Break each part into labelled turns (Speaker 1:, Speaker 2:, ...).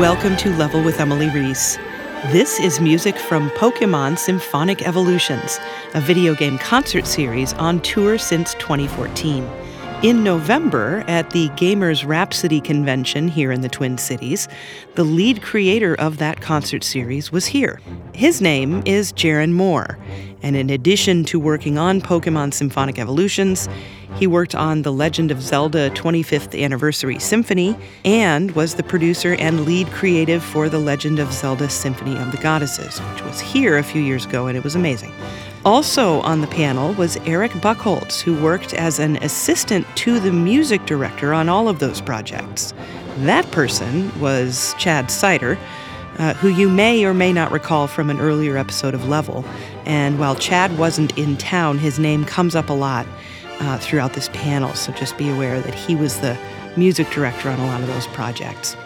Speaker 1: Welcome to Level with Emily Reese. This is music from Pokemon Symphonic Evolutions, a video game concert series on tour since 2014. In November, at the Gamers Rhapsody convention here in the Twin Cities, the lead creator of that concert series was here. His name is Jeron Moore, and in addition to working on Pokemon Symphonic Evolutions, he worked on the Legend of Zelda 25th Anniversary Symphony and was the producer and lead creative for the Legend of Zelda Symphony of the Goddesses, which was here a few years ago and it was amazing. Also on the panel was Eric Buchholz, who worked as an assistant to the music director on all of those projects. That person was Chad Seiter, uh, who you may or may not recall from an earlier episode of Level. And while Chad wasn't in town, his name comes up a lot uh, throughout this panel, so just be aware that he was the music director on a lot of those projects.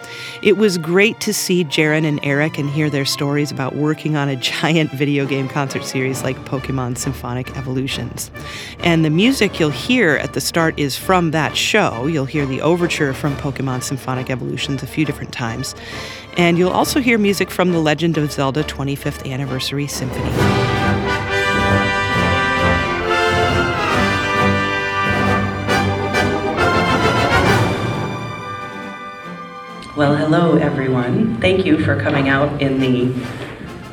Speaker 1: It was great to see Jeron and Eric and hear their stories about working on a giant video game concert series like Pokemon Symphonic Evolutions. And the music you'll hear at the start is from that show. You'll hear the overture from Pokemon Symphonic Evolutions a few different times. And you'll also hear music from the Legend of Zelda 25th Anniversary Symphony. Well, hello everyone. Thank you for coming out in the,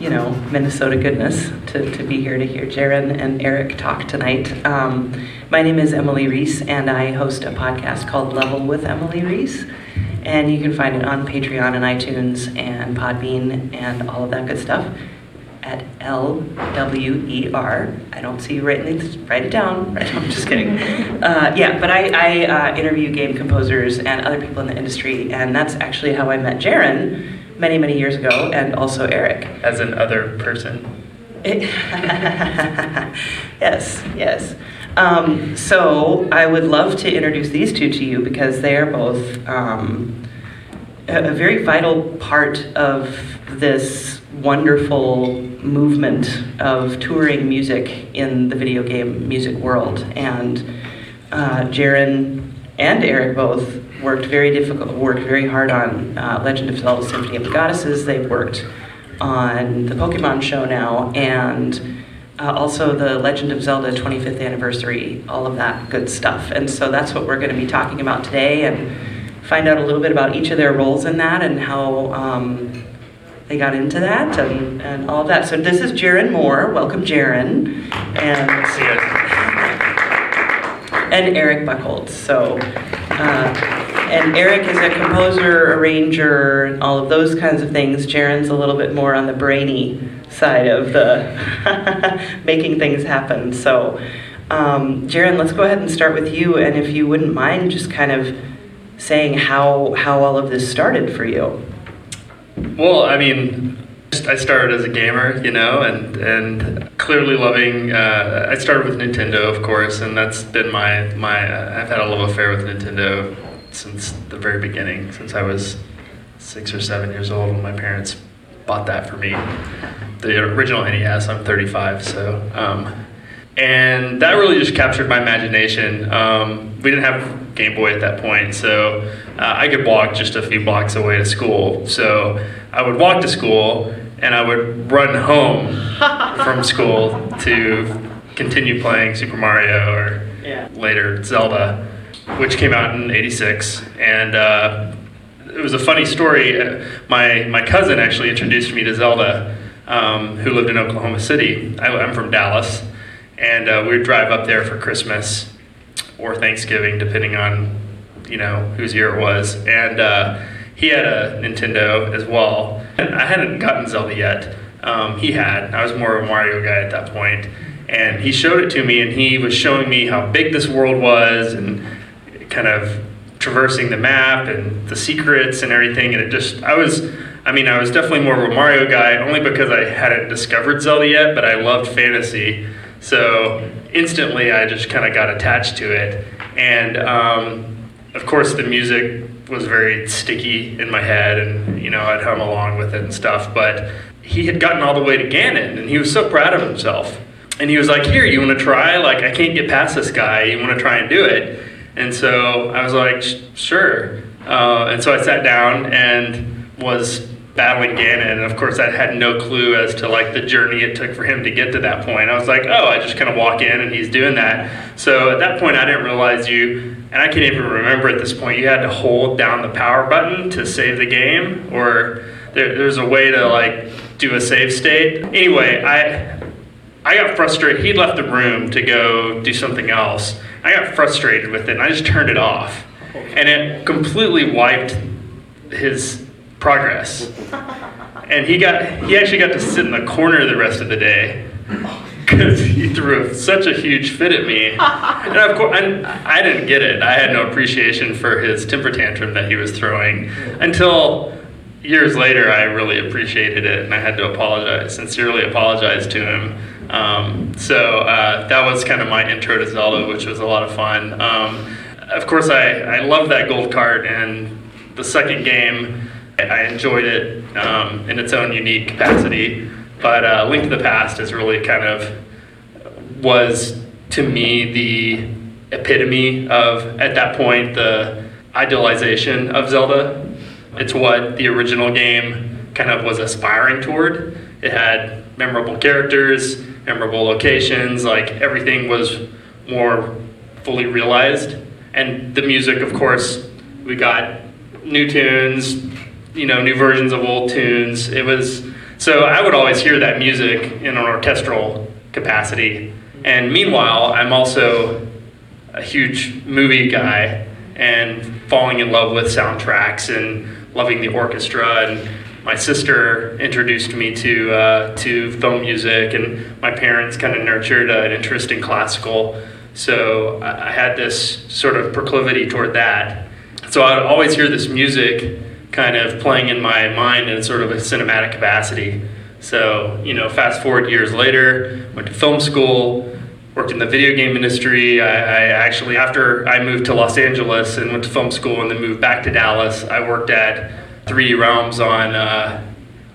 Speaker 1: you know, Minnesota goodness to, to be here to hear Jeron and Eric talk tonight. Um, my name is Emily Reese, and I host a podcast called Level with Emily Reese. And you can find it on Patreon and iTunes and Podbean and all of that good stuff at L W E R. I don't see you writing these. Write it down. I'm just kidding. Uh, yeah, but I, I uh, interview game composers and other people in the industry, and that's actually how I met Jeron many, many years ago, and also Eric.
Speaker 2: As an other person.
Speaker 1: yes, yes. Um, so I would love to introduce these two to you because they are both um, a, a very vital part of this wonderful movement of touring music in the video game music world. And uh, Jeron and Eric both worked very difficult, worked very hard on uh, Legend of Zelda: Symphony of the Goddesses. They've worked on the Pokemon show now, and uh, also the Legend of Zelda 25th anniversary, all of that good stuff. And so that's what we're going to be talking about today, and find out a little bit about each of their roles in that and how. Um, they got into that and, and all that. So this is Jeron Moore. Welcome, Jeron. And, and Eric Buchholz. So, uh, and Eric is a composer, arranger, and all of those kinds of things. Jeron's a little bit more on the brainy side of the making things happen. So, um, Jeron, let's go ahead and start with you. And if you wouldn't mind just kind of saying how, how all of this started for you.
Speaker 2: Well, I mean, I started as a gamer, you know, and and clearly loving. Uh, I started with Nintendo, of course, and that's been my my. Uh, I've had a love affair with Nintendo since the very beginning, since I was six or seven years old when my parents bought that for me. The original NES. I'm 35, so. Um, and that really just captured my imagination. Um, we didn't have Game Boy at that point, so uh, I could walk just a few blocks away to school. So I would walk to school and I would run home from school to continue playing Super Mario or yeah. later Zelda, which came out in '86. And uh, it was a funny story. My my cousin actually introduced me to Zelda, um, who lived in Oklahoma City. I, I'm from Dallas and uh, we would drive up there for Christmas or Thanksgiving, depending on you know whose year it was. And uh, he had a Nintendo as well. And I hadn't gotten Zelda yet. Um, he had. I was more of a Mario guy at that point. And he showed it to me, and he was showing me how big this world was, and kind of traversing the map and the secrets and everything. And it just, I was. I mean, I was definitely more of a Mario guy, only because I hadn't discovered Zelda yet, but I loved fantasy. So instantly, I just kind of got attached to it. And um, of course, the music was very sticky in my head, and you know, I'd hum along with it and stuff. But he had gotten all the way to Ganon, and he was so proud of himself. And he was like, "Here, you want to try? Like, I can't get past this guy. You want to try and do it?" And so I was like, "Sure." Uh, and so I sat down and was battling Ganon, and of course I had no clue as to like the journey it took for him to get to that point. I was like, oh, I just kind of walk in and he's doing that. So at that point, I didn't realize you, and I can't even remember at this point, you had to hold down the power button to save the game, or there, there's a way to like do a save state. Anyway, I I got frustrated. He'd left the room to go do something else. I got frustrated with it, and I just turned it off, and it completely wiped his progress. And he got he actually got to sit in the corner the rest of the day because he threw such a huge fit at me. And of course, I, I didn't get it. I had no appreciation for his temper tantrum that he was throwing until years later. I really appreciated it, and I had to apologize, sincerely apologize to him. Um, so uh, that was kind of my intro to Zelda, which was a lot of fun. Um, of course, I, I love that gold cart, and the second game, I enjoyed it um, in its own unique capacity. But uh, Link to the Past is really kind of was to me the epitome of at that point the idealization of Zelda. It's what the original game kind of was aspiring toward. It had memorable characters, memorable locations, like everything was more fully realized. And the music, of course, we got new tunes, you know, new versions of old tunes. It was so I would always hear that music in an orchestral capacity. And meanwhile, I'm also a huge movie guy and falling in love with soundtracks and loving the orchestra and my sister introduced me to uh, to film music, and my parents kind of nurtured an interest in classical. So I had this sort of proclivity toward that. So I'd always hear this music kind of playing in my mind in sort of a cinematic capacity. So, you know, fast forward years later, went to film school, worked in the video game industry. I, I, actually, after I moved to Los Angeles and went to film school and then moved back to Dallas, I worked at 3D Realms on, uh,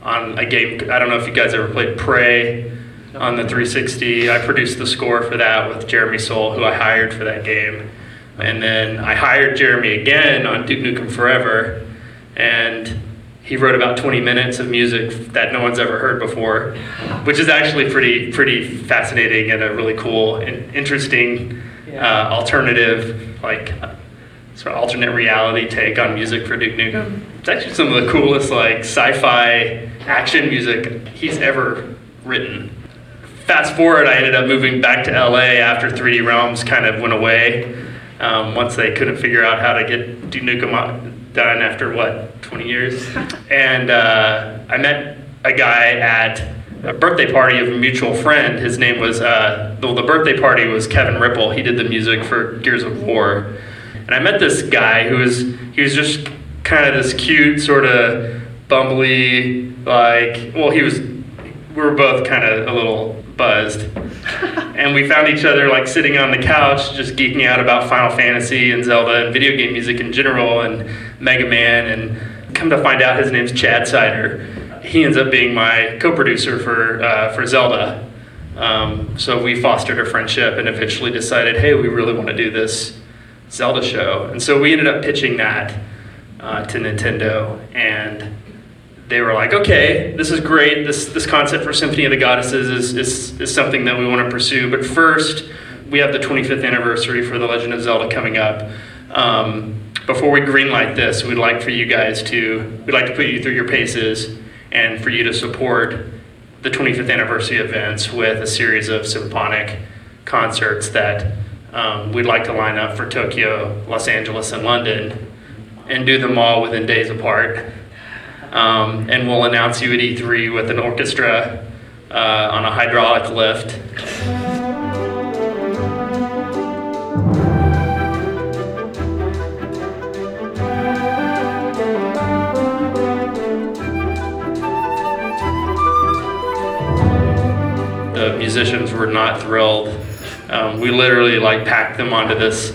Speaker 2: on a game. I don't know if you guys ever played Prey on the 360. I produced the score for that with Jeremy Soule, who I hired for that game. And then I hired Jeremy again on Duke Nukem Forever and he wrote about 20 minutes of music that no one's ever heard before, which is actually pretty pretty fascinating and a really cool and interesting uh, alternative like sort of alternate reality take on music for Duke Nukem. It's actually some of the coolest like sci-fi action music he's ever written. Fast forward, I ended up moving back to LA after 3D Realms kind of went away. Um, once they couldn't figure out how to get Duke Nukem done after what 20 years? And uh, i met a guy at a birthday party of a mutual friend. His name was uh, the, the birthday party was kevin Riepl. He did the music for gears of war. And i met this guy who was he was just kind of this cute sort of bumbly like well he was we were both kind of a little buzzed and we found each other like sitting on the couch just geeking out about final fantasy and zelda and video game music in general and Mega Man, and come to find out his name's Chad Seiter. He ends up being my co-producer for uh, for Zelda. Um, so we fostered a friendship and eventually decided, hey, we really want to do this Zelda show. And so we ended up pitching that uh, to Nintendo, and they were like, okay, this is great. This this concept for Symphony of the Goddesses is is, is something that we want to pursue. But first, we have the 25th anniversary for The Legend of Zelda coming up. Um, before we greenlight this, we'd like for you guys to, we'd like to put you through your paces and for you to support the 25th anniversary events with a series of symphonic concerts that um, we'd like to line up for Tokyo, Los Angeles, and London and do them all within days apart. Um, and we'll announce you at E3 with an orchestra uh, on a hydraulic lift. The musicians were not thrilled. Um, we literally like packed them onto this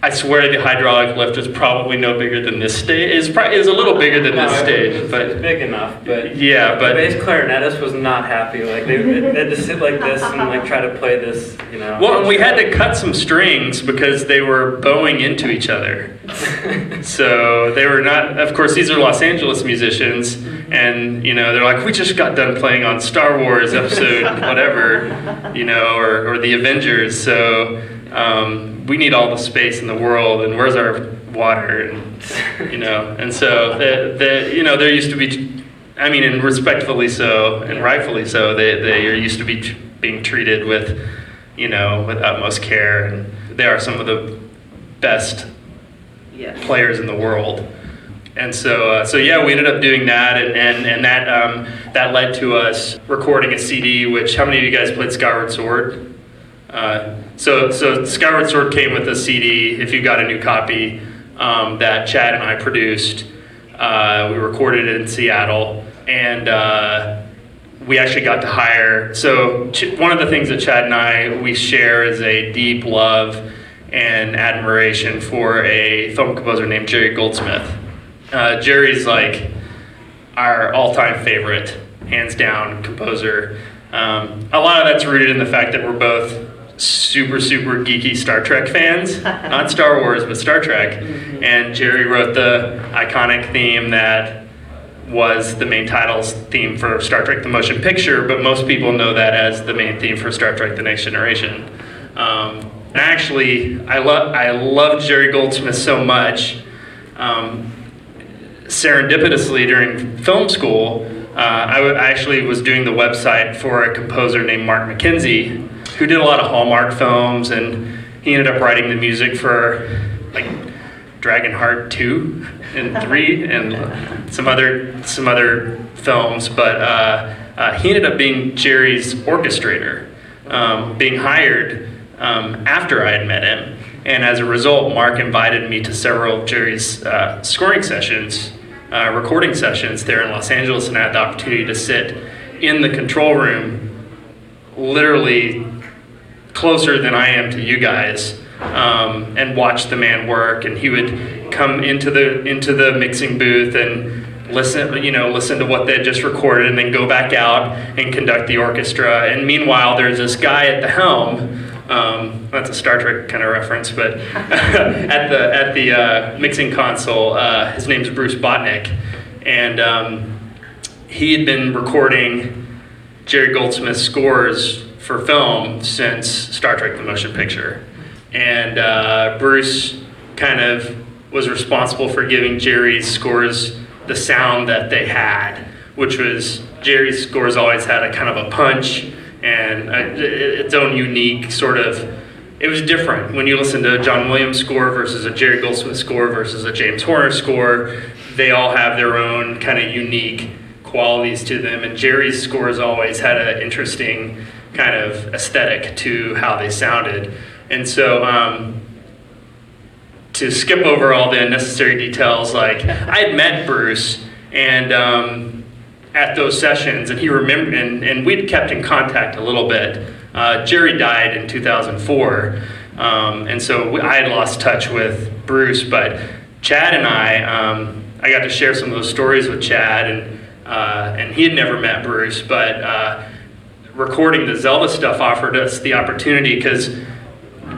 Speaker 2: I swear the hydraulic lift is probably no bigger than this stage. It's probably is a little bigger than this stage, but
Speaker 3: it's big enough. But
Speaker 2: yeah,
Speaker 3: the
Speaker 2: but
Speaker 3: bass clarinetist was not happy. Like they, they had to sit like this and like try to play this. You know.
Speaker 2: well, and we had to cut some strings because they were bowing into each other. So they were not. Of course, these are Los Angeles musicians, and you know they're like, we just got done playing on Star Wars episode whatever, you know, or, or the Avengers. So um, we need all the space in the world, and where's our water? And you know, and so the, the you know there used to be, I mean, and respectfully so, and rightfully so, they they are used to be t- being treated with, you know, with utmost care, and they are some of the best
Speaker 4: Yes.
Speaker 2: players in the world. And so, uh, so yeah, we ended up doing that, and, and, and that um, that led to us recording a CD. Which how many of you guys played Skyward Sword? Uh, so, so Skyward Sword came with a CD. If you got a new copy, um, that Chad and I produced. Uh, we recorded it in Seattle, and uh, we actually got to hire. So Ch- one of the things that Chad and I we share is a deep love and admiration for a film composer named Jerry Goldsmith. Uh, Jerry's like our all-time favorite, hands down composer. Um, a lot of that's rooted in the fact that we're both super super geeky Star Trek fans, not Star Wars but Star Trek. And Jerry wrote the iconic theme that was the main title's theme for Star Trek: The Motion Picture, but most people know that as the main theme for Star Trek: The Next Generation. Um, and actually, I love I love Jerry Goldsmith so much. Um, serendipitously during film school, uh, I, w- I actually was doing the website for a composer named Mark McKenzie, who did a lot of Hallmark films, and he ended up writing the music for like Dragonheart two and three, and some other some other films. But uh, uh, he ended up being Jerry's orchestrator, um, being hired um, after I had met him. And as a result, Mark invited me to several of Jerry's uh, scoring sessions, uh, recording sessions there in Los Angeles, and I had the opportunity to sit in the control room, literally closer than I am to you guys, um, and watch the man work. And he would come into the into the mixing booth and listen, you know, listen to what they just recorded, and then go back out and conduct the orchestra. And meanwhile, there's this guy at the helm. Um, that's a Star Trek kind of reference, but at the at the uh, mixing console, uh, his name's Bruce Botnick, and um, he had been recording Jerry Goldsmith's scores for film since Star Trek: The Motion Picture, and uh, Bruce kind of was responsible for giving Jerry's scores the sound that they had, which was Jerry's scores always had a kind of a punch and a, its own unique sort of. It was different when you listen to a John Williams score versus a Jerry Goldsmith score versus a James Horner score. They all have their own kind of unique qualities to them, and Jerry's scores always had an interesting kind of aesthetic to how they sounded. And so, um, to skip over all the unnecessary details, like I had met Bruce and um, at those sessions, and he remembered, and, and we'd kept in contact a little bit. Uh, Jerry died in 2004, um, and so we, I had lost touch with Bruce, but Chad and I, um, I got to share some of those stories with Chad, and uh, and he had never met Bruce, but uh, recording the Zelda stuff offered us the opportunity because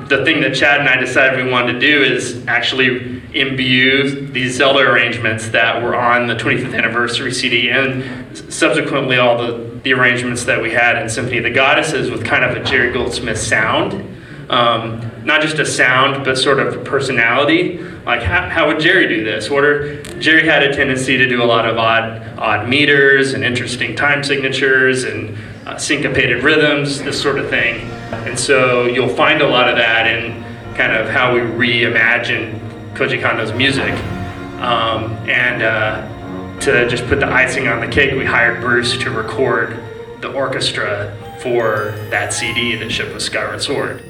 Speaker 2: the thing that Chad and I decided we wanted to do is actually imbue these Zelda arrangements that were on the 25th anniversary CD and subsequently all the, the arrangements that we had in Symphony of the Goddesses with kind of a Jerry Goldsmith sound. Um, not just a sound, but sort of a personality. Like, how, how would Jerry do this? What are, Jerry had a tendency to do a lot of odd, odd meters and interesting time signatures and uh, syncopated rhythms, this sort of thing. And so you'll find a lot of that in kind of how we reimagine Koji Kondo's music. Um, and uh, to just put the icing on the cake, we hired Bruce to record the orchestra for that CD that shipped with Skyward Sword.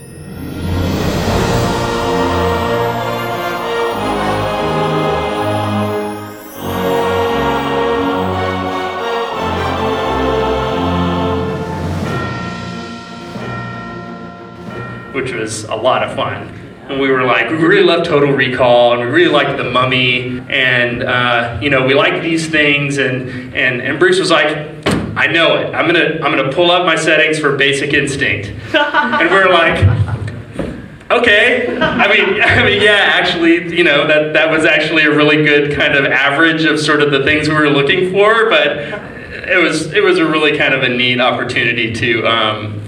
Speaker 2: Which was a lot of fun. and we were like, we really love Total Recall, and we really liked The Mummy, and uh, you know, we like these things, and and and Bruce was like, I know it. I'm gonna I'm gonna pull up my settings for Basic Instinct, and we are like, okay. I mean, I mean, yeah, actually, you know, that that was actually a really good kind of average of sort of the things we were looking for, but it was it was a really kind of a neat opportunity to um,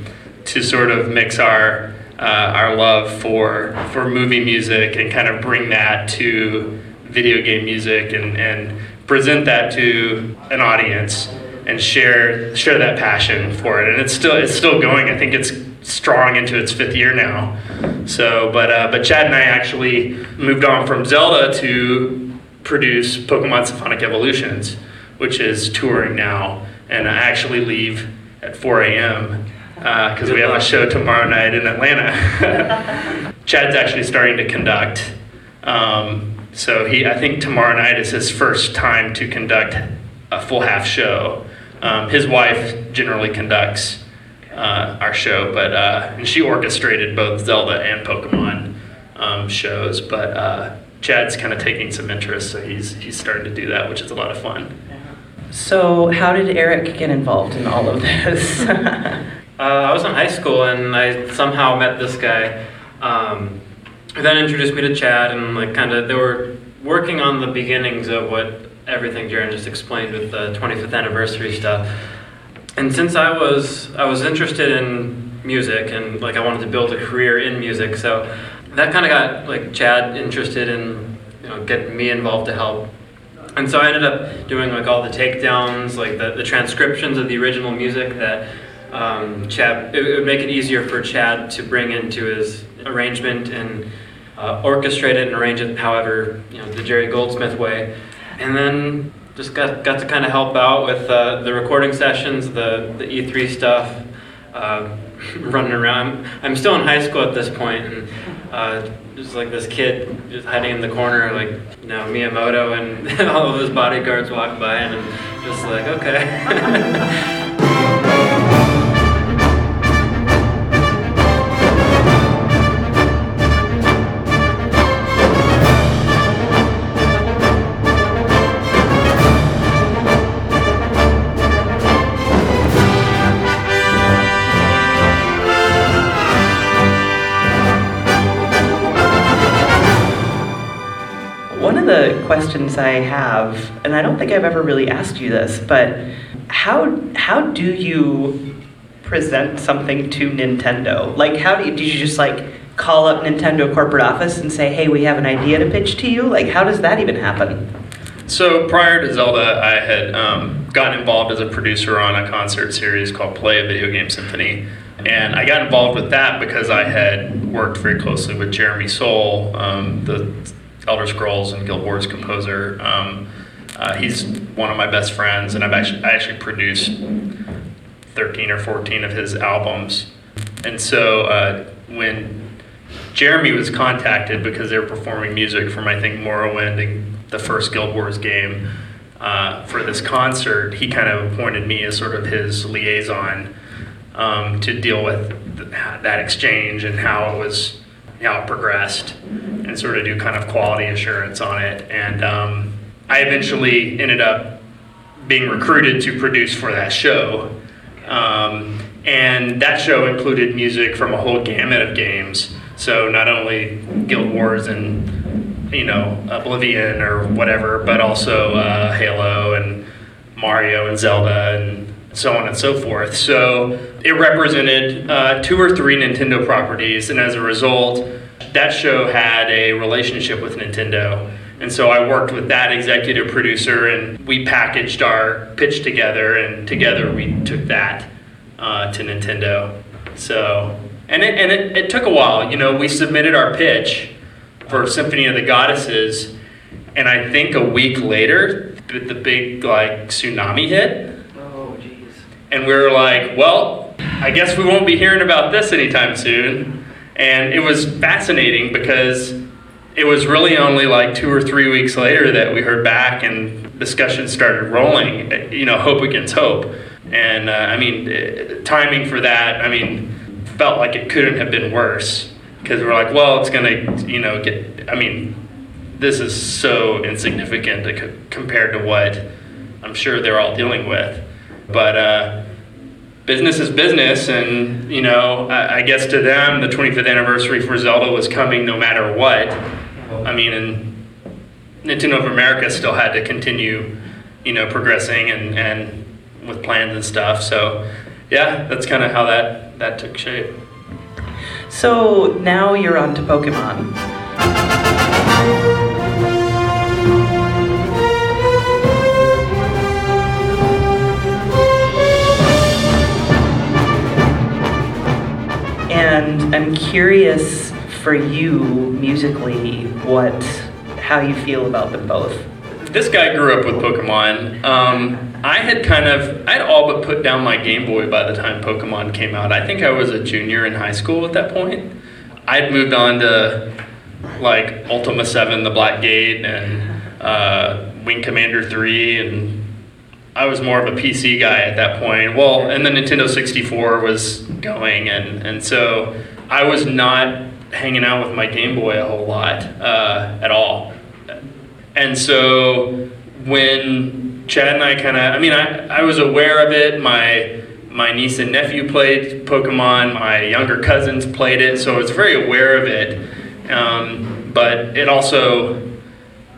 Speaker 2: to sort of mix our uh, our love for for movie music and kind of bring that to video game music and, and present that to an audience and share share that passion for it. And it's still it's still going. I think it's strong into its fifth year now. So but uh, but Chad and I actually moved on from Zelda to produce Pokemon Symphonic Evolutions which is touring now. And I actually leave at 4 a.m because uh, we have a show tomorrow night in Atlanta. Chad's actually starting to conduct. Um, so he, I think tomorrow night is his first time to conduct a full half show. Um, his wife generally conducts uh, our show, but uh, and she orchestrated both Zelda and Pokemon um, shows. But uh, Chad's kind of taking some interest, so he's he's starting to do that, which is a lot of fun.
Speaker 1: So, how did Eric get involved in all of this?
Speaker 3: Uh, I was in high school and I somehow met this guy. Um, then introduced me to Chad and like kind of they were working on the beginnings of what everything Jeron just explained with the 25th anniversary stuff. And since I was I was interested in music and like I wanted to build a career in music, so that kind of got like Chad interested in you know getting me involved to help. And so I ended up doing like all the takedowns, like the, the transcriptions of the original music that um, Chad, it, would make it easier for Chad to bring into his arrangement and uh, orchestrate it and arrange it however, you know, the Jerry Goldsmith way. And then just got, got to kind of help out with uh, the recording sessions, the, the E3 stuff, uh, running around. I'm still in high school at this point, and uh, just like this kid just hiding in the corner, like you know Miyamoto and all of his bodyguards walk by, and I'm just like, okay.
Speaker 1: questions I have, and I don't think I've ever really asked you this, but how how do you present something to Nintendo? Like, how do you, did you just like call up Nintendo corporate office and say, "Hey, we have an idea to pitch to you"? Like, how does that even happen?
Speaker 2: So prior to Zelda, I had um, gotten involved as a producer on a concert series called Play a Video Game Symphony. And I got involved with that because I had worked very closely with Jeremy Soule, um, the Elder Scrolls and Guild Wars composer. Um, uh, he's one of my best friends, and I've actually I actually produced 13 or 14 of his albums. And so uh, when Jeremy was contacted because they were performing music from I think Morrowind and the first Guild Wars game uh, for this concert, he kind of appointed me as sort of his liaison um, to deal with th- that exchange and how it was how it progressed and sort of do kind of quality assurance on it. And um, I eventually ended up being recruited to produce for that show. Um, and that show included music from a whole gamut of games. So not only Guild Wars and you know Oblivion or whatever, but also uh, Halo and Mario and Zelda and so on and so forth. So it represented uh, two or three Nintendo properties, and as a result, that show had a relationship with Nintendo. And so I worked with that executive producer, and we packaged our pitch together, and together we took that uh, to Nintendo. So, and it, and it, it took a while. You know, we submitted our pitch for Symphony of the Goddesses, and I think a week later, the big like tsunami hit and we were like, well, I guess we won't be hearing about this anytime soon. And it was fascinating because it was really only like two or three weeks later that we heard back and discussions started rolling, you know, hope against hope. And uh, I mean, timing for that, I mean, felt like it couldn't have been worse because we're like, well, it's gonna, you know, get. I mean, this is so insignificant to co- compared to what I'm sure they're all dealing with, but. Uh, business is business, and you know, I, I guess to them, the 25th anniversary for Zelda was coming no matter what. I mean, and Nintendo of America still had to continue, you know, progressing and, and with plans and stuff. So, yeah, that's kind of how that that took shape.
Speaker 1: So now you're on to Pokemon. And I'm curious for you musically what how you feel about them both.
Speaker 2: This guy grew up with Pokemon. Um, I had kind of, I had all but put down my Game Boy by the time Pokemon came out. I think I was a junior in high school at that point. I'd moved on to like Ultima 7, The Black Gate, and uh, Wing Commander 3, and I was more of a PC guy at that point. Well, and the Nintendo 64 was going, and, and so I was not hanging out with my Game Boy a whole lot uh, at all. And so when Chad and I kind of, I mean, I, I was aware of it. My my niece and nephew played Pokemon. My younger cousins played it, so I was very aware of it. Um, but it also,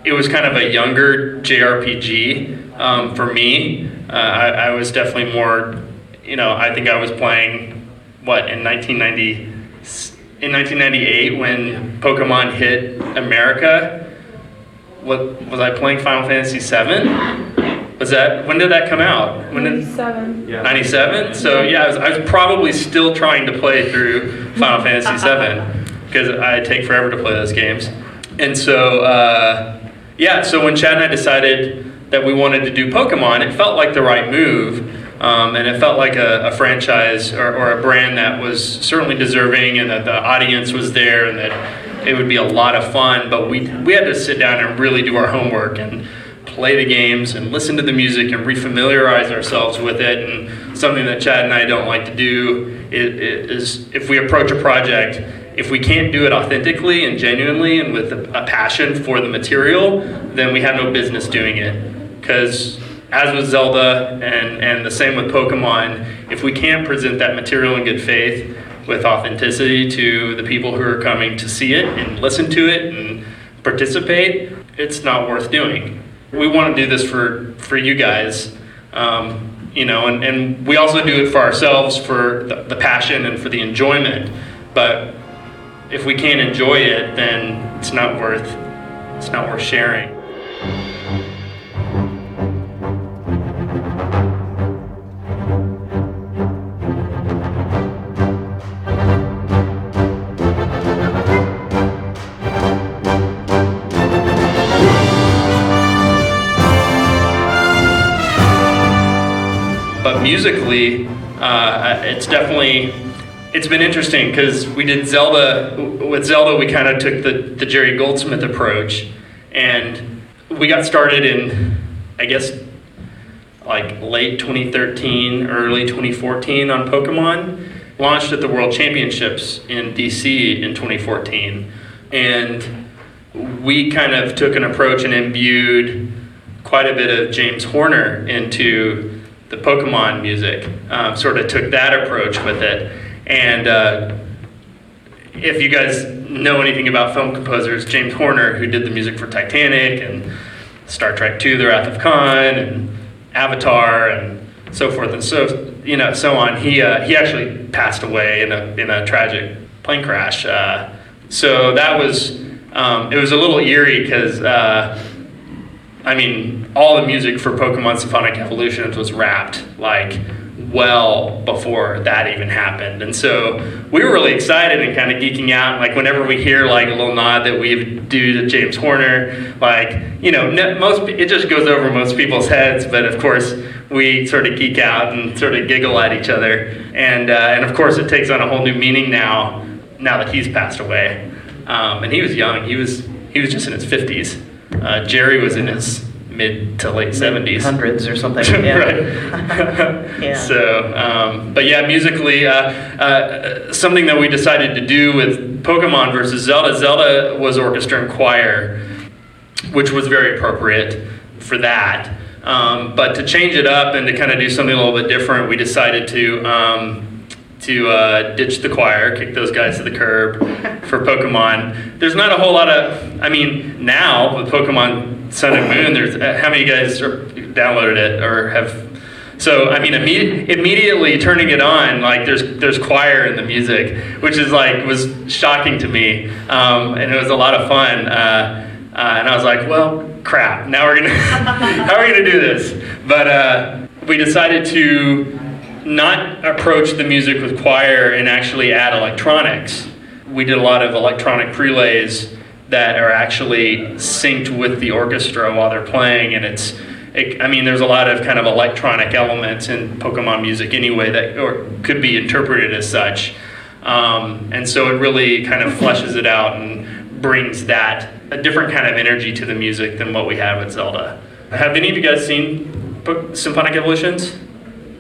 Speaker 2: it was kind of a younger JRPG um, for me. Uh, I, I was definitely more, you know, I think I was playing what in 1990 in 1998 when Pokemon hit America what was I playing Final Fantasy VII? Was that when did that come out? When did
Speaker 4: 97.
Speaker 3: Yeah.
Speaker 2: 97? So yeah, I was, I was probably still trying to play through Final Fantasy VII because I take forever to play those games. And so uh, yeah, so when Chad and I decided that we wanted to do Pokemon, it felt like the right move. Um, and it felt like a, a franchise or, or a brand that was certainly deserving and that the audience was there and that it would be a lot of fun. But we, we had to sit down and really do our homework and play the games and listen to the music and refamiliarize ourselves with it. And something that Chad and I don't like to do is, is if we approach a project, if we can't do it authentically and genuinely and with a, a passion for the material, then we have no business doing it. Because as with Zelda and, and the same with Pokemon, if we can't present that material in good faith with authenticity to the people who are coming to see it and listen to it and participate, it's not worth doing. We want to do this for, for you guys, um, you know, and, and we also do it for ourselves for the, the passion and for the enjoyment. But if we can't enjoy it, then it's not worth it's not worth sharing. Musically, uh, it's definitely it's been interesting because we did Zelda with Zelda. We kind of took the the Jerry Goldsmith approach, and we got started in I guess like late 2013, early 2014 on Pokemon. Launched at the World Championships in DC in 2014, and we kind of took an approach and imbued quite a bit of James Horner into the Pokemon music. Um, sort of took that approach with it. And uh, if you guys know anything about film composers, James Horner, who did the music for Titanic and Star Trek II: The Wrath of Khan and Avatar and so forth and so you know so on, he uh, he actually passed away in a in a tragic plane crash. Uh, so that was um, it was a little eerie because. I mean, all the music for Pokemon Symphonic Evolutions was wrapped like well before that even happened. And so we were really excited and kind of geeking out. Like whenever we hear like a little nod that we do to James Horner, like you know, most it just goes over most people's heads. But of course, we sort of geek out and sort of giggle at each other. And uh, and of course, it takes on a whole new meaning now. Now that he's passed away, um, and he was young. He was he was just in his fifties. Uh, Jerry was in his mid to late 70s.
Speaker 1: Hundreds or something. Yeah.
Speaker 2: right.
Speaker 1: Yeah.
Speaker 2: So, um, but yeah, musically, uh, uh, something that we decided to do with Pokemon versus Zelda. Zelda was orchestra and choir, which was very appropriate for that. Um, but to change it up and to kind of do something a little bit different, we decided to um, to uh, ditch the choir, kick those guys to the curb for Pokemon. There's not a whole lot of, I mean, now with Pokemon Sun and Moon, there's uh, how many guys are, downloaded it or have. So I mean, imme- immediately turning it on, like there's there's choir in the music, which is like was shocking to me, um, and it was a lot of fun. Uh, uh, and I was like, well, crap. Now we're gonna how are we gonna do this? But uh, we decided to not approach the music with choir and actually add electronics. We did a lot of electronic prelays that are actually synced with the orchestra while they're playing, and it's. It, I mean, there's a lot of kind of electronic elements in Pokemon music anyway that or could be interpreted as such, um, and so it really kind of fleshes it out and brings that a different kind of energy to the music than what we have with Zelda. Have any of you guys seen Symphonic Evolutions?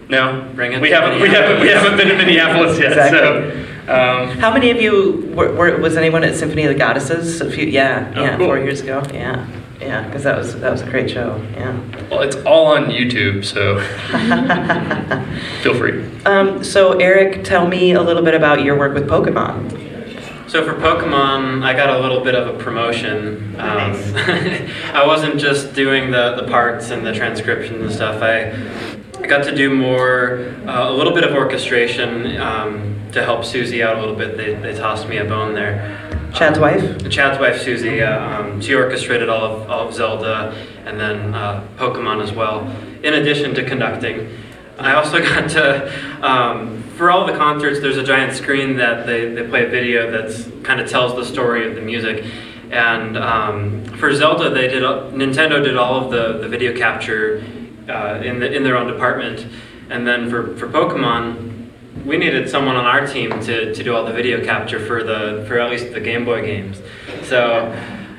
Speaker 2: No,
Speaker 3: Bring it
Speaker 2: We haven't. We haven't. We haven't been to Minneapolis yet.
Speaker 1: Exactly.
Speaker 2: So, um,
Speaker 1: How many of you were, were, was anyone at Symphony of the Goddesses? A few, yeah,
Speaker 2: Oh,
Speaker 1: yeah,
Speaker 2: cool.
Speaker 1: four years ago. Yeah, yeah, because that was that was a great show. Yeah.
Speaker 2: well, it's all on YouTube, so feel free.
Speaker 1: Um, so Eric, tell me a little bit about your work with Pokemon.
Speaker 3: So for Pokemon, I got a little bit of a promotion. Um, I wasn't just doing the, the parts and the transcription and stuff. I, I got to do more, uh, a little bit of orchestration um, to help Susie out a little bit. They, they tossed me a bone there.
Speaker 1: Chad's
Speaker 3: Um,
Speaker 1: wife?
Speaker 3: Chad's wife, Susie. Uh, um, she orchestrated all of, all of Zelda and then uh, Pokemon as well, in addition to conducting. I also got to, um, for all the concerts, there's a giant screen that they, they play a video that's kind of tells the story of the music. And um, for Zelda, they did Nintendo did all of the, the video capture uh, in the, in their own department. And then for, for Pokemon, we needed someone on our team to, to do all the video capture for the for at least the Game Boy games. So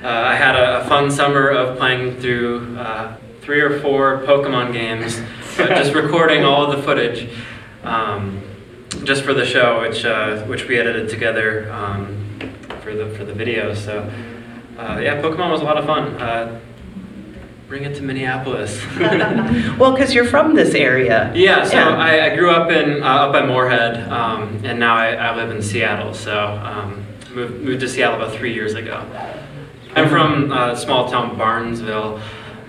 Speaker 3: uh, I had a, a fun summer of playing through uh, three or four Pokemon games, just recording all of the footage um, just for the show, which uh, which we edited together um, for the for the video. So uh, yeah, Pokemon was a lot of fun. Uh, bring it to Minneapolis.
Speaker 1: well, because you're from this area.
Speaker 3: Yeah, so I, I grew up in uh, up by Moorhead, um, and now I, I live in Seattle. So um, moved moved to Seattle about three years ago. I'm from uh, small town Barnesville.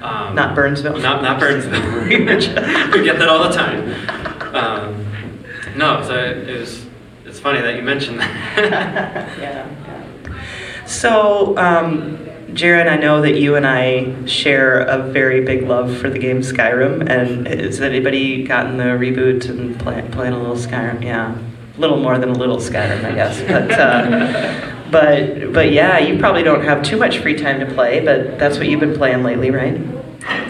Speaker 3: Um,
Speaker 1: Not Burnsville.
Speaker 3: Not not Burnsville. we get that all the time. Um, no, so it was. It's funny that you mentioned that.
Speaker 1: yeah. So, Jared, I know that you and I share a very big love for the game Skyrim. And has anybody gotten the reboot and play, playing a little Skyrim? Yeah, a little more than a little Skyrim, I guess. But, uh, but, but yeah, you probably don't have too much free time to play. But that's what you've been playing lately, right?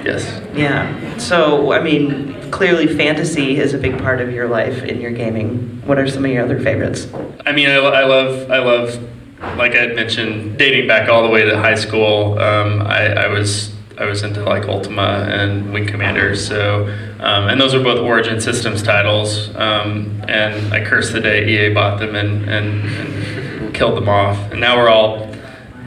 Speaker 2: Yes.
Speaker 1: Yeah. So, I mean, clearly fantasy is a big part of your life in your gaming. What are some of your other favorites?
Speaker 2: I mean, I, I love, I love, like I had mentioned, dating back all the way to high school. Um, I, I was, I was into like Ultima and Wing Commander. So, um, and those are both Origin Systems titles. Um, and I cursed the day EA bought them and, and, and killed them off. And now we're all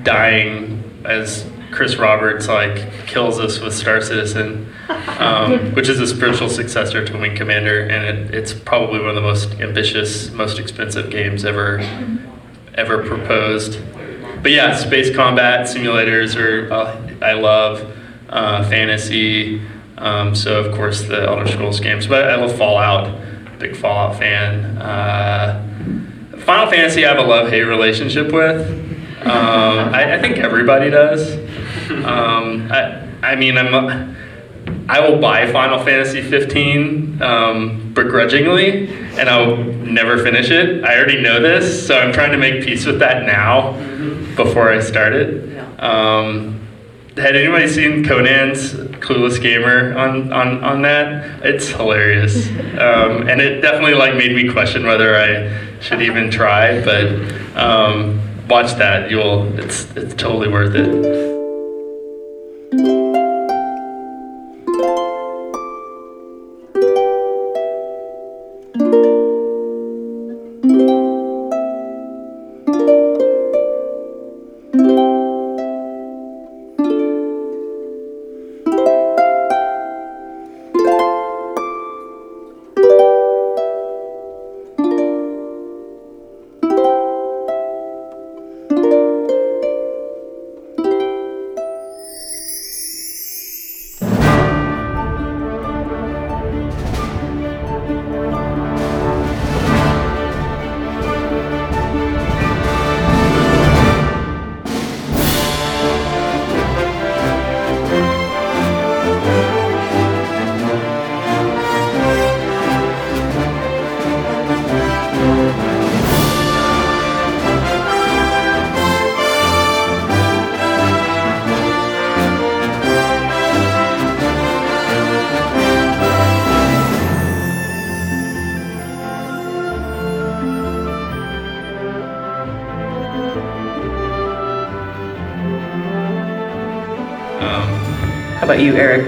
Speaker 2: dying as Chris Roberts like kills us with Star Citizen, um, which is a spiritual successor to Wing Commander, and it, it's probably one of the most ambitious, most expensive games ever ever proposed. But yeah, space combat simulators are uh, I love uh, fantasy. Um, so of course the Elder Scrolls games, but I love Fallout. Big Fallout fan. Uh, Final Fantasy, I have a love-hate relationship with. Um, I, I think everybody does. Um, I, I mean, I'm. I will buy Final Fantasy 15 um, begrudgingly, and I'll never finish it. I already know this, so I'm trying to make peace with that now before I start it. Um, had anybody seen Conan's Clueless Gamer on, on, on that? It's hilarious, um, and it definitely like made me question whether I should even try. But um, watch that; you'll it's it's totally worth it.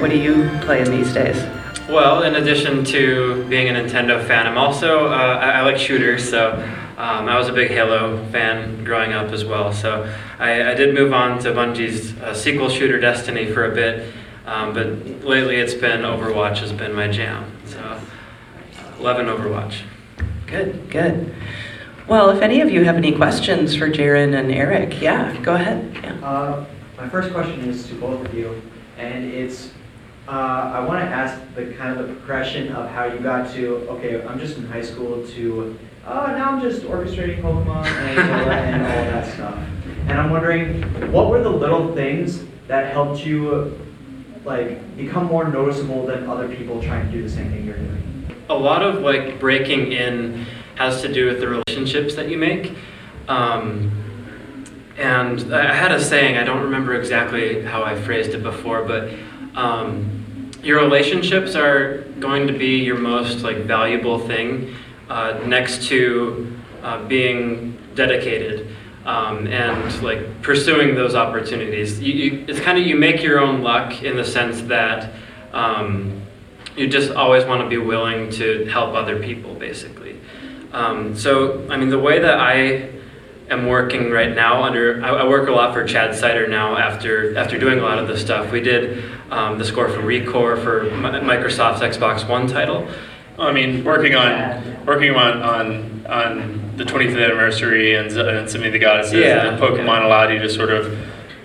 Speaker 1: What do you play in these days?
Speaker 3: Well, in addition to being a Nintendo fan, I'm also uh, I, I, like shooters. So um, I was a big Halo fan growing up as well. So I, I did move on to Bungie's uh, sequel shooter Destiny for a bit, um, but lately it's been Overwatch has been my jam. So uh, love an Overwatch.
Speaker 1: Good, good. Well, if any of you have any questions for Jeron and Eric, yeah, go ahead. Yeah.
Speaker 4: Uh, my first question is to both of you, and it's uh, I want to ask the kind of the progression of how you got to, okay, I'm just in high school to, oh, now I'm just orchestrating Pokemon and, all that stuff. And I'm wondering, what were the little things that helped you like become more noticeable than other people trying to do the same thing you're doing?
Speaker 3: A lot of like breaking in has to do with the relationships that you make. Um, and I had a saying, I don't remember exactly how I phrased it before, but um, your relationships are going to be your most like valuable thing uh, next to uh, being dedicated um, and like pursuing those opportunities you, you, it's kind of you make your own luck in the sense that um, you just always want to be willing to help other people basically um, so i mean the way that i am working right now under. I, I, work a lot for Chad Seiter now after after doing a lot of this stuff. We did um, the score for ReCore for Microsoft's Xbox One title.
Speaker 2: I mean, working on working on on on the 25th anniversary and, and Symphony of the Goddesses yeah, and Pokemon allowed you to sort of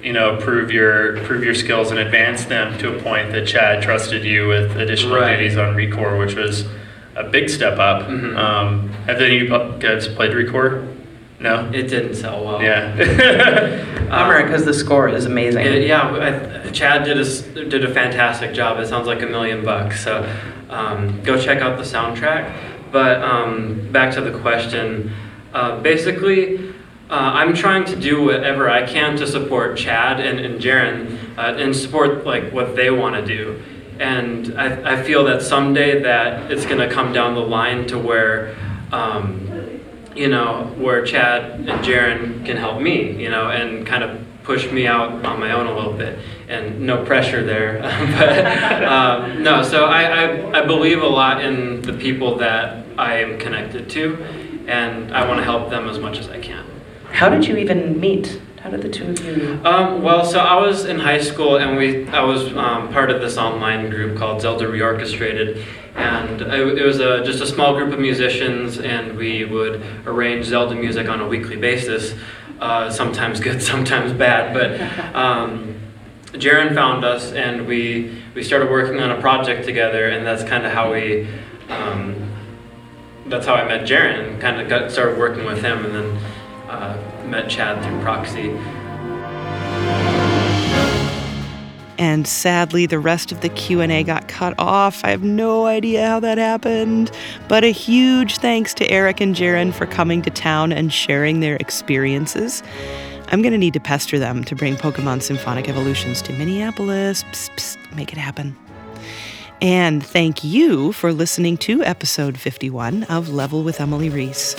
Speaker 2: you know prove your prove your skills and advance them to a point that Chad trusted you with additional right. duties on ReCore, which was a big step up. Mm-hmm. Um, have any of you guys played ReCore? No,
Speaker 3: it didn't sell well.
Speaker 2: Yeah,
Speaker 1: bummer because the score is amazing.
Speaker 3: It, yeah, I, Chad did a did a fantastic job. It sounds like a million bucks. So um, go check out the soundtrack. But um, back to the question. Uh, basically, uh, I'm trying to do whatever I can to support Chad and, and Jeron uh, and support like what they want to do. And I, I feel that someday that it's going to come down the line to where um, you know, where Chad and Jeron can help me, you know, and kind of push me out on my own a little bit. And no pressure there. but um, no, so I, I, I believe a lot in the people that I am connected to, and I want to help them as much as I can.
Speaker 1: How did you even meet? How did the two of you?
Speaker 3: Um, well, so I was in high school, and we I was um, part of this online group called Zelda Reorchestrated, and it was a, just a small group of musicians, and we would arrange Zelda music on a weekly basis. Uh, sometimes good, sometimes bad, but um, Jeron found us, and we we started working on a project together, and that's kind of how we. Um, that's how I met Jeron. And Kind of got started working with him, and then uh, met Chad through proxy.
Speaker 1: And sadly the rest of the q&a got cut off. I have no idea how that happened. But a huge thanks to eric and Jeron for coming to town and sharing their experiences. I'm going to need to pester them to bring pokemon symphonic evolutions to minneapolis. Psst, psst, make it happen. And thank you for listening to episode 51 of level with emily reese.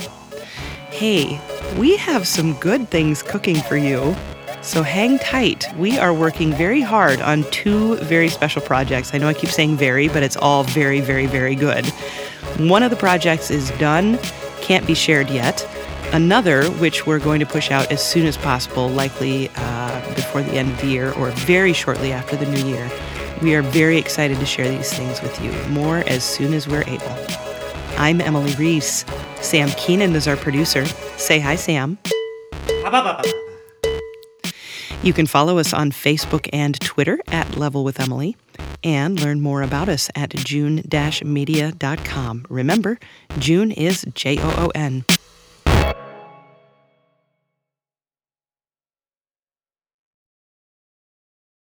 Speaker 1: Hey we have some good things cooking for you so hang tight. We are working very hard on two very special projects. I know I keep saying very, but it's all very, very, very good. One of the projects is done, can't be shared yet. Another, which we're going to push out as soon as possible, likely uh, before the end of the year or very shortly after the new year. We are very excited to share these things with you. More as soon as we're able. I'm Emily Reese. Sam Keenan is our producer. Say hi, Sam. You can follow us on Facebook and Twitter at Level with Emily and learn more about us at joon-media.com. Remember, Joon is J O O N.